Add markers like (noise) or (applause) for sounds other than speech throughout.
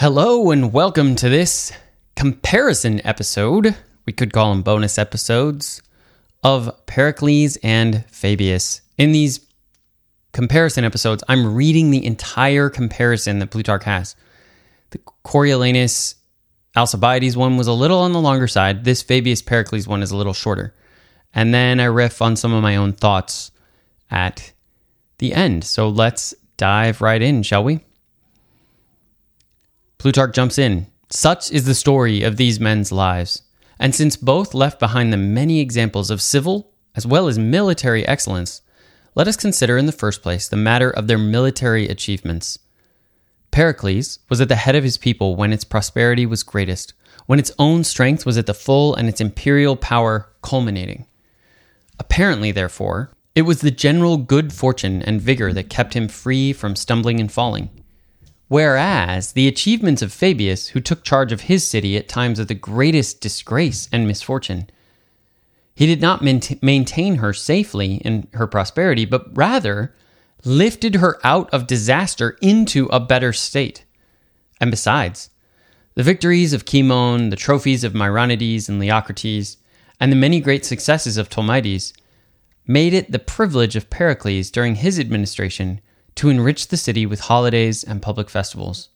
Hello and welcome to this comparison episode. We could call them bonus episodes of Pericles and Fabius. In these comparison episodes, I'm reading the entire comparison that Plutarch has. The Coriolanus Alcibiades one was a little on the longer side. This Fabius Pericles one is a little shorter. And then I riff on some of my own thoughts at the end. So let's dive right in, shall we? Plutarch jumps in. Such is the story of these men's lives. And since both left behind them many examples of civil as well as military excellence, let us consider in the first place the matter of their military achievements. Pericles was at the head of his people when its prosperity was greatest, when its own strength was at the full and its imperial power culminating. Apparently, therefore, it was the general good fortune and vigor that kept him free from stumbling and falling. Whereas the achievements of Fabius, who took charge of his city at times of the greatest disgrace and misfortune, he did not maintain her safely in her prosperity, but rather lifted her out of disaster into a better state. And besides, the victories of Cimon, the trophies of Myronides and Leocrates, and the many great successes of Tolmides made it the privilege of Pericles during his administration to enrich the city with holidays and public festivals,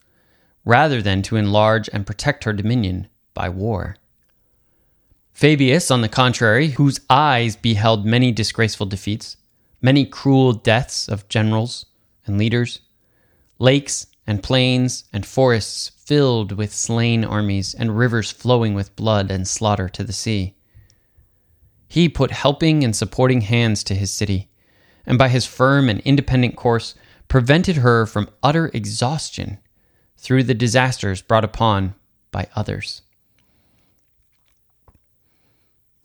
rather than to enlarge and protect her dominion by war. Fabius, on the contrary, whose eyes beheld many disgraceful defeats, many cruel deaths of generals and leaders, lakes and plains and forests filled with slain armies, and rivers flowing with blood and slaughter to the sea. He put helping and supporting hands to his city, and by his firm and independent course prevented her from utter exhaustion through the disasters brought upon by others.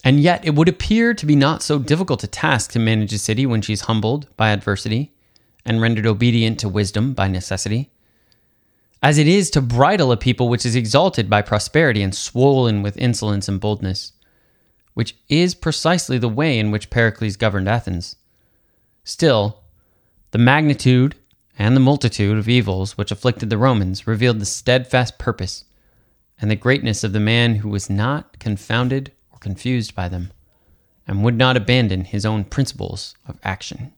And yet, it would appear to be not so difficult a task to manage a city when she's humbled by adversity and rendered obedient to wisdom by necessity, as it is to bridle a people which is exalted by prosperity and swollen with insolence and boldness, which is precisely the way in which Pericles governed Athens. Still, the magnitude and the multitude of evils which afflicted the Romans revealed the steadfast purpose and the greatness of the man who was not confounded or confused by them, and would not abandon his own principles of action.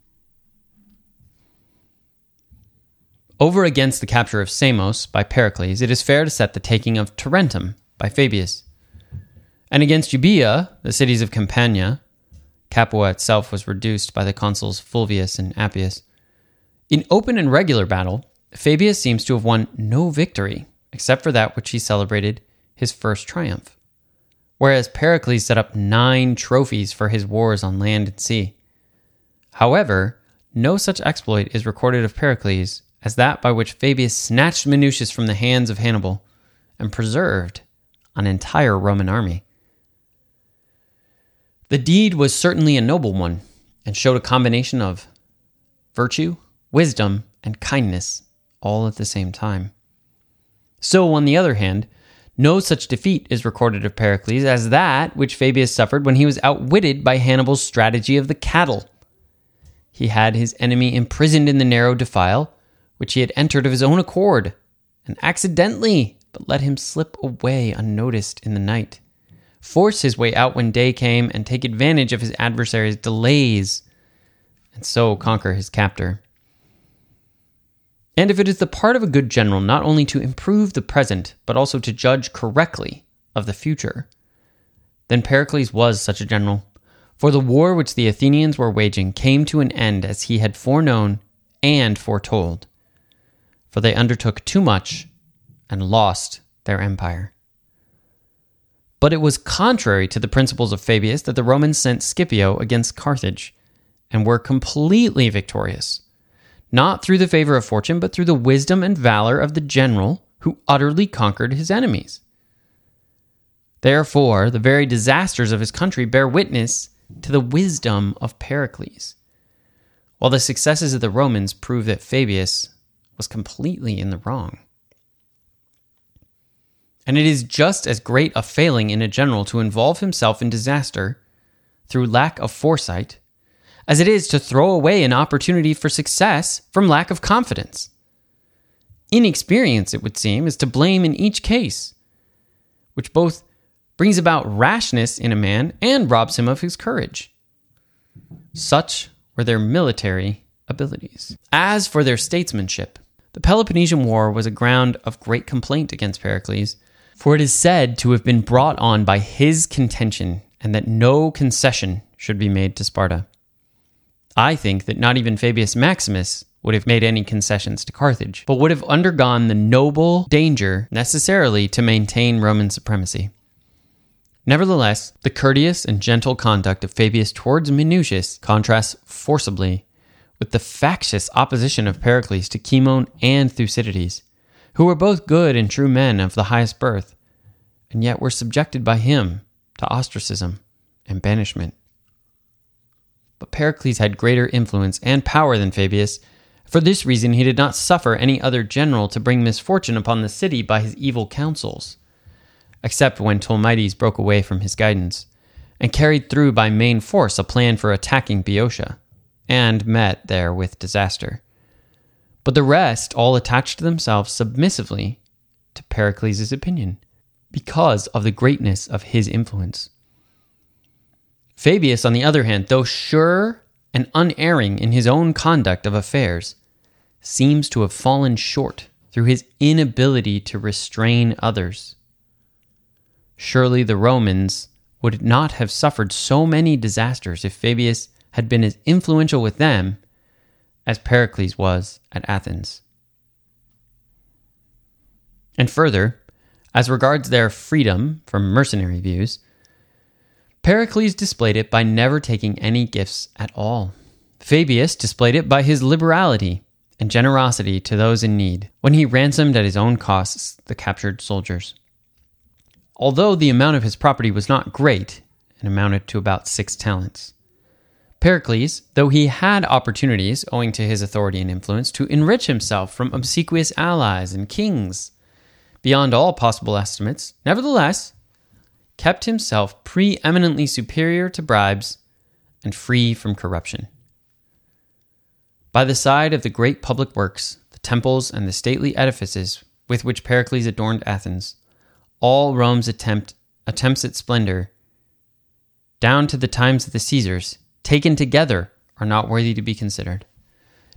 Over against the capture of Samos by Pericles, it is fair to set the taking of Tarentum by Fabius. And against Euboea, the cities of Campania, Capua itself was reduced by the consuls Fulvius and Appius, in open and regular battle, Fabius seems to have won no victory except for that which he celebrated his first triumph, whereas Pericles set up nine trophies for his wars on land and sea. However, no such exploit is recorded of Pericles as that by which Fabius snatched Minucius from the hands of Hannibal and preserved an entire Roman army. The deed was certainly a noble one and showed a combination of virtue, wisdom, and kindness all at the same time. So, on the other hand, no such defeat is recorded of Pericles as that which Fabius suffered when he was outwitted by Hannibal's strategy of the cattle. He had his enemy imprisoned in the narrow defile, which he had entered of his own accord, and accidentally, but let him slip away unnoticed in the night, force his way out when day came, and take advantage of his adversary's delays, and so conquer his captor. And if it is the part of a good general not only to improve the present, but also to judge correctly of the future, then Pericles was such a general. For the war which the Athenians were waging came to an end as he had foreknown and foretold. For they undertook too much and lost their empire. But it was contrary to the principles of Fabius that the Romans sent Scipio against Carthage and were completely victorious not through the favor of fortune, but through the wisdom and valor of the general who utterly conquered his enemies. Therefore, the very disasters of his country bear witness to the wisdom of Pericles, while the successes of the Romans prove that Fabius was completely in the wrong. And it is just as great a failing in a general to involve himself in disaster through lack of foresight as it is to throw away an opportunity for success from lack of confidence. inexperience, it would seem, is to blame in each case, which both brings about rashness in a man and robs him of his courage. Such were their military abilities. As for their statesmanship, the Peloponnesian War was a ground of great complaint against Pericles, for it is said to have been brought on by his contention and that no concession should be made to Sparta. I think that not even Fabius Maximus would have made any concessions to Carthage, but would have undergone the noble danger necessarily to maintain Roman supremacy. Nevertheless, the courteous and gentle conduct of Fabius towards Minucius contrasts forcibly with the factious opposition of Pericles to Cimon and Thucydides, who were both good and true men of the highest birth, and yet were subjected by him to ostracism and banishment. But Pericles had greater influence and power than Fabius. For this reason, he did not suffer any other general to bring misfortune upon the city by his evil counsels, except when Tolmides broke away from his guidance, and carried through by main force a plan for attacking Boeotia, and met there with disaster. But the rest all attached themselves submissively to Pericles' opinion, because of the greatness of his influence. Fabius, on the other hand, though sure and unerring in his own conduct of affairs, seems to have fallen short through his inability to restrain others. Surely the Romans would not have suffered so many disasters if Fabius had been as influential with them as Pericles was at Athens. And further, as regards their freedom from mercenary views, Pericles displayed it by never taking any gifts at all. Fabius displayed it by his liberality and generosity to those in need when he ransomed at his own costs the captured soldiers. Although the amount of his property was not great and amounted to about six talents, Pericles, though he had opportunities, owing to his authority and influence, to enrich himself from obsequious allies and kings beyond all possible estimates, nevertheless kept himself preeminently superior to bribes and free from corruption. By the side of the great public works, the temples, and the stately edifices with which Pericles adorned Athens, all Rome's attempt, attempts at splendor, down to the times of the Caesars, taken together, are not worthy to be considered.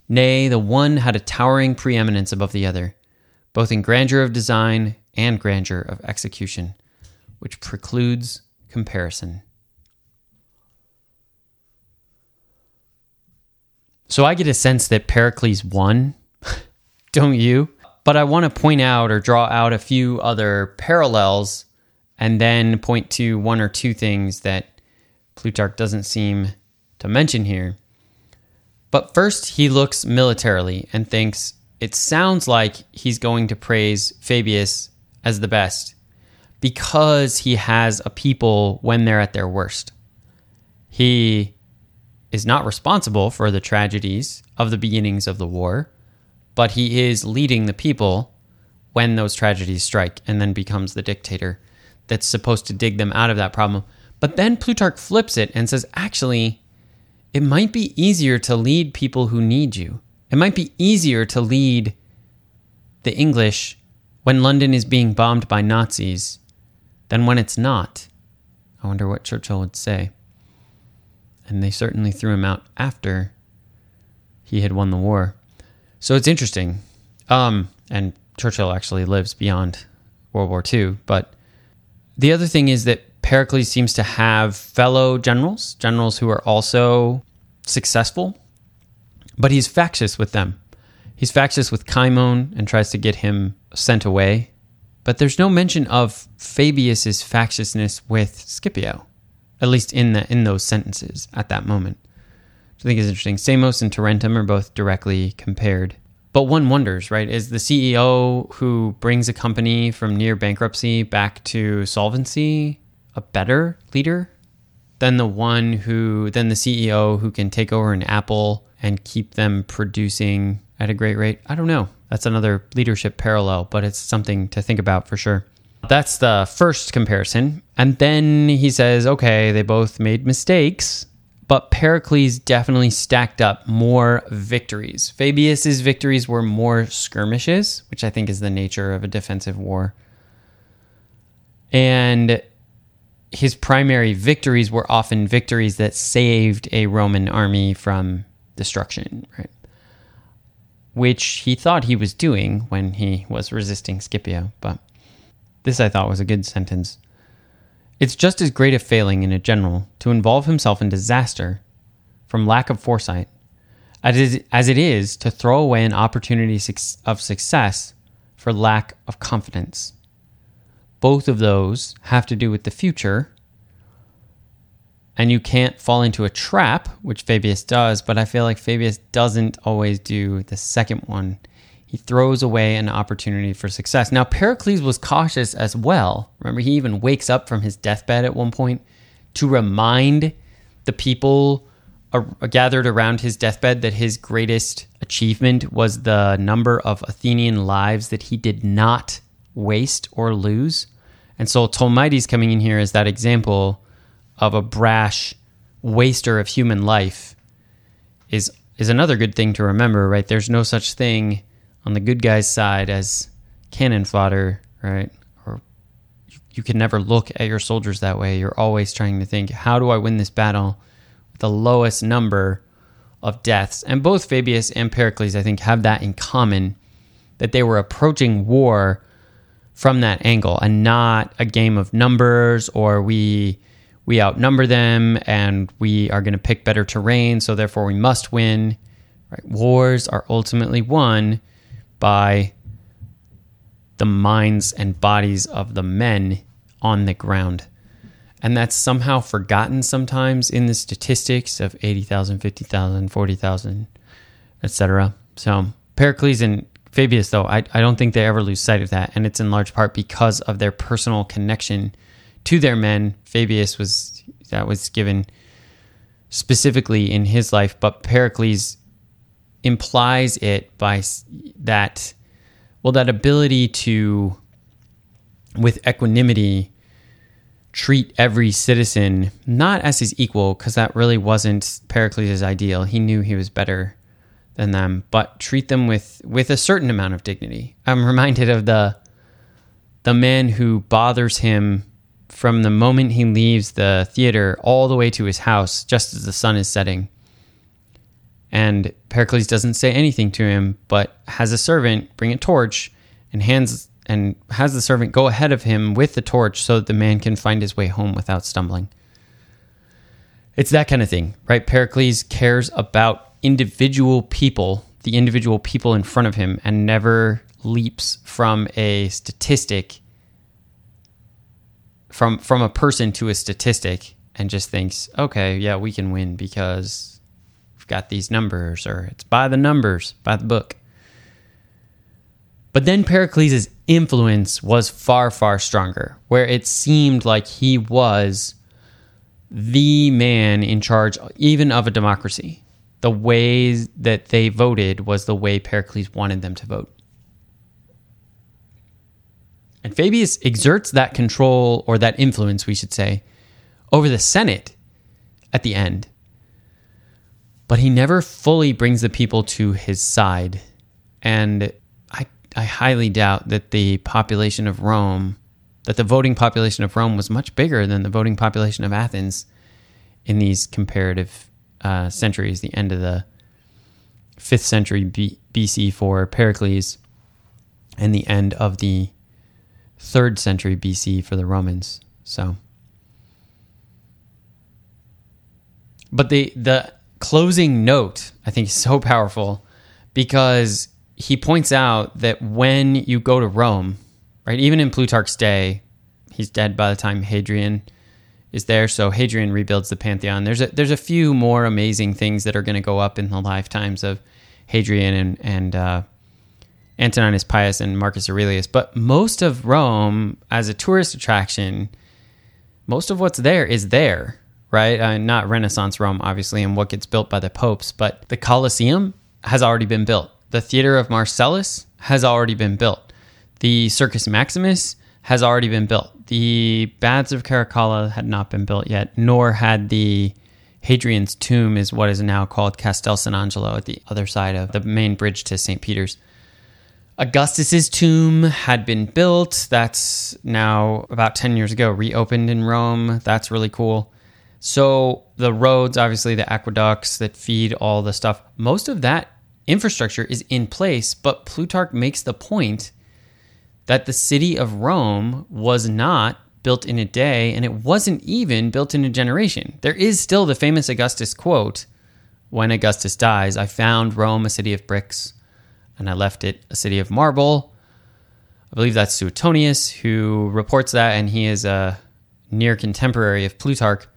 Nay, the one had a towering preeminence above the other, both in grandeur of design and grandeur of execution which precludes comparison. So I get a sense that Pericles won, (laughs) don't you? But I want to point out or draw out a few other parallels and then point to one or two things that Plutarch doesn't seem to mention here. But first, he looks militarily and thinks it sounds like he's going to praise Fabius as the best because he has a people when they're at their worst. He is not responsible for the tragedies of the beginnings of the war, but he is leading the people when those tragedies strike and then becomes the dictator that's supposed to dig them out of that problem. But then Plutarch flips it and says, actually, it might be easier to lead people who need you. It might be easier to lead the English when London is being bombed by Nazis than when it's not. I wonder what Churchill would say. And they certainly threw him out after he had won the war. So it's interesting. Um, and Churchill actually lives beyond World War II. But the other thing is that Pericles seems to have fellow generals, generals who are also successful, but he's factious with them. He's factious with Cimon and tries to get him sent away but there's no mention of Fabius's factiousness with Scipio, at least in the in those sentences at that moment. Which I think is interesting. Samos and Tarentum are both directly compared. But one wonders, right? Is the CEO who brings a company from near bankruptcy back to solvency a better leader than the one who than the CEO who can take over an Apple and keep them producing at a great rate? I don't know. That's another leadership parallel, but it's something to think about for sure. That's the first comparison. And then he says, okay, they both made mistakes, but Pericles definitely stacked up more victories. Fabius's victories were more skirmishes, which I think is the nature of a defensive war. And his primary victories were often victories that saved a Roman army from destruction, right? Which he thought he was doing when he was resisting Scipio, but this I thought was a good sentence. It's just as great a failing in a general to involve himself in disaster from lack of foresight as it is to throw away an opportunity of success for lack of confidence. Both of those have to do with the future. And you can't fall into a trap, which Fabius does, but I feel like Fabius doesn't always do the second one. He throws away an opportunity for success. Now, Pericles was cautious as well. Remember, he even wakes up from his deathbed at one point to remind the people gathered around his deathbed that his greatest achievement was the number of Athenian lives that he did not waste or lose. And so Tolmides coming in here as that example of a brash waster of human life is is another good thing to remember, right? There's no such thing on the good guy's side as cannon fodder, right? Or you, can never look at your soldiers that way. You're always trying to think, how do I win this battle with the lowest number of deaths? And both Fabius and Pericles, I think, have that in common that they were approaching war from that angle and not a game of numbers or we we outnumber them and we are going to pick better terrain so therefore we must win right wars are ultimately won by the minds and bodies of the men on the ground and that's somehow forgotten sometimes in the statistics of 80,000 50,000 40,000 etc so Pericles and Fabius, though, I, I don't think they ever lose sight of that. And it's in large part because of their personal connection to their men. Fabius was, that was given specifically in his life, but Pericles implies it by that, well, that ability to, with equanimity, treat every citizen not as his equal, because that really wasn't Pericles' ideal. He knew he was better than them, but treat them with with a certain amount of dignity. I'm reminded of the the man who bothers him from the moment he leaves the theater all the way to his house just as the sun is setting. And Pericles doesn't say anything to him, but has a servant bring a torch and hands and has the servant go ahead of him with the torch so that the man can find his way home without stumbling. It's that kind of thing, right? Pericles cares about individual people, the individual people in front of him, and never leaps from a statistic from from a person to a statistic and just thinks, okay, yeah, we can win because we've got these numbers, or it's by the numbers, by the book. But then Pericles' influence was far, far stronger, where it seemed like he was the man in charge, even of a democracy the ways that they voted was the way Pericles wanted them to vote. And Fabius exerts that control or that influence, we should say, over the Senate at the end. But he never fully brings the people to his side. And I, I highly doubt that the population of Rome, that the voting population of Rome was much bigger than the voting population of Athens in these comparative uh, centuries, the end of the fifth century B- BC for Pericles, and the end of the third century BC for the Romans. So, but the the closing note I think is so powerful because he points out that when you go to Rome, right, even in Plutarch's day, he's dead by the time Hadrian is there. So Hadrian rebuilds the Pantheon. There's a there's a few more amazing things that are going to go up in the lifetimes of Hadrian and and uh, Antoninus Pius and Marcus Aurelius. But most of Rome, as a tourist attraction, most of what's there is there, right? Uh, not Renaissance Rome, obviously, and what gets built by the popes, but the Colosseum has already been built. The Theater of Marcellus has already been built. The Circus Maximus has already been built. The Baths of Caracalla had not been built yet, nor had the Hadrian's tomb is what is now called Castel San Angelo at the other side of the main bridge to St. Peter's. Augustus's tomb had been built. That's now about 10 years ago reopened in Rome. That's really cool. So the roads, obviously the aqueducts that feed all the stuff, most of that infrastructure is in place, but Plutarch makes the point that the city of Rome was not built in a day and it wasn't even built in a generation. There is still the famous Augustus quote when Augustus dies, I found Rome a city of bricks and I left it a city of marble. I believe that's Suetonius who reports that, and he is a near contemporary of Plutarch.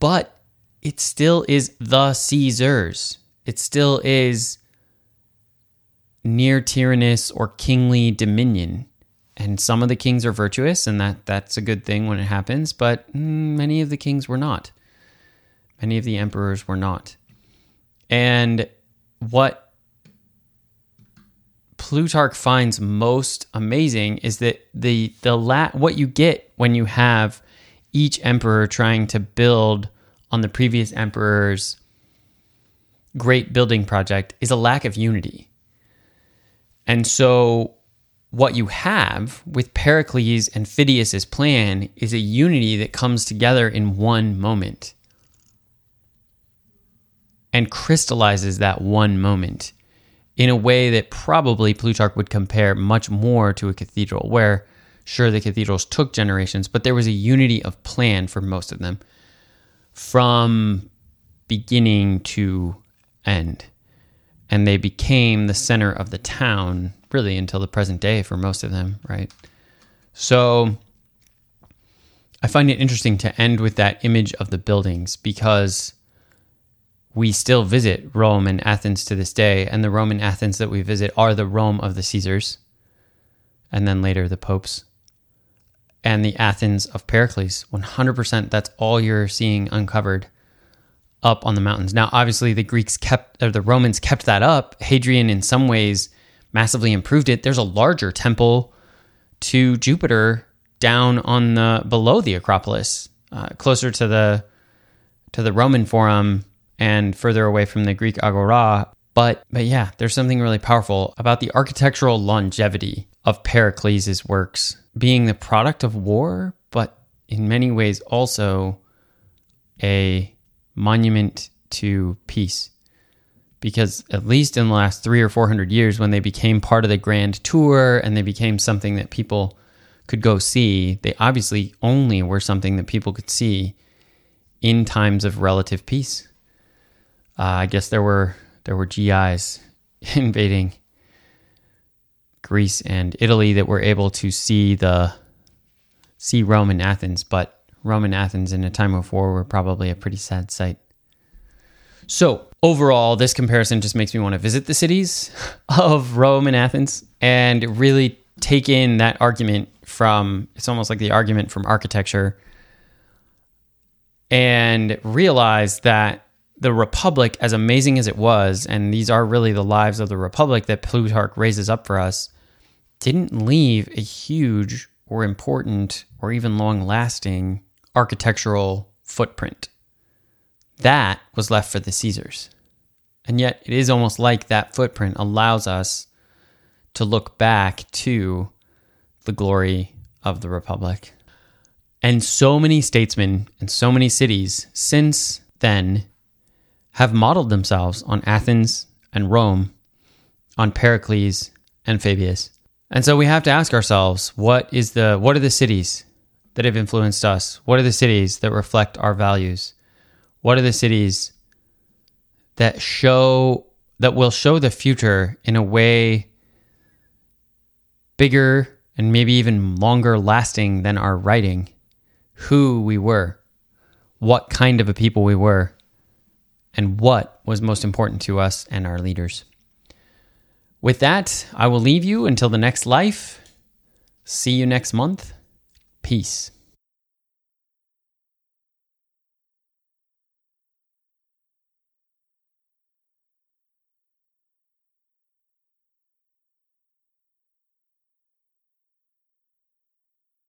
But it still is the Caesars. It still is near tyrannous or kingly dominion. And some of the kings are virtuous, and that, that's a good thing when it happens, but mm, many of the kings were not. Many of the emperors were not. And what Plutarch finds most amazing is that the the la- what you get when you have each emperor trying to build on the previous emperor's great building project is a lack of unity. And so what you have with Pericles and Phidias's plan is a unity that comes together in one moment and crystallizes that one moment in a way that probably Plutarch would compare much more to a cathedral, where sure the cathedrals took generations, but there was a unity of plan for most of them from beginning to end. And they became the center of the town really until the present day for most of them, right? So I find it interesting to end with that image of the buildings because we still visit Rome and Athens to this day, and the Roman Athens that we visit are the Rome of the Caesars, and then later the popes, and the Athens of Pericles. 100%, that's all you're seeing uncovered up on the mountains. Now, obviously, the Greeks kept, or the Romans kept that up. Hadrian, in some ways, massively improved it. There's a larger temple to Jupiter down on the below the Acropolis, uh, closer to the to the Roman Forum and further away from the Greek agora. But but yeah, there's something really powerful about the architectural longevity of Pericles' works being the product of war, but in many ways also a monument to peace. Because at least in the last three or four hundred years, when they became part of the grand tour and they became something that people could go see, they obviously only were something that people could see in times of relative peace. Uh, I guess there were there were GIs (laughs) invading Greece and Italy that were able to see the see Rome and Athens, but Rome and Athens in a time of war were probably a pretty sad sight. So overall, this comparison just makes me want to visit the cities (laughs) of Rome and Athens and really take in that argument from it's almost like the argument from architecture and realize that the Republic, as amazing as it was, and these are really the lives of the Republic that Plutarch raises up for us, didn't leave a huge or important or even long lasting architectural footprint. That was left for the Caesars. And yet, it is almost like that footprint allows us to look back to the glory of the Republic. And so many statesmen and so many cities since then have modeled themselves on Athens and Rome, on Pericles and Fabius. And so we have to ask ourselves, what is the what are the cities that have influenced us? What are the cities that reflect our values? What are the cities that show that will show the future in a way bigger and maybe even longer lasting than our writing? Who we were, what kind of a people we were, and what was most important to us and our leaders. With that, I will leave you until the next life. See you next month. Peace.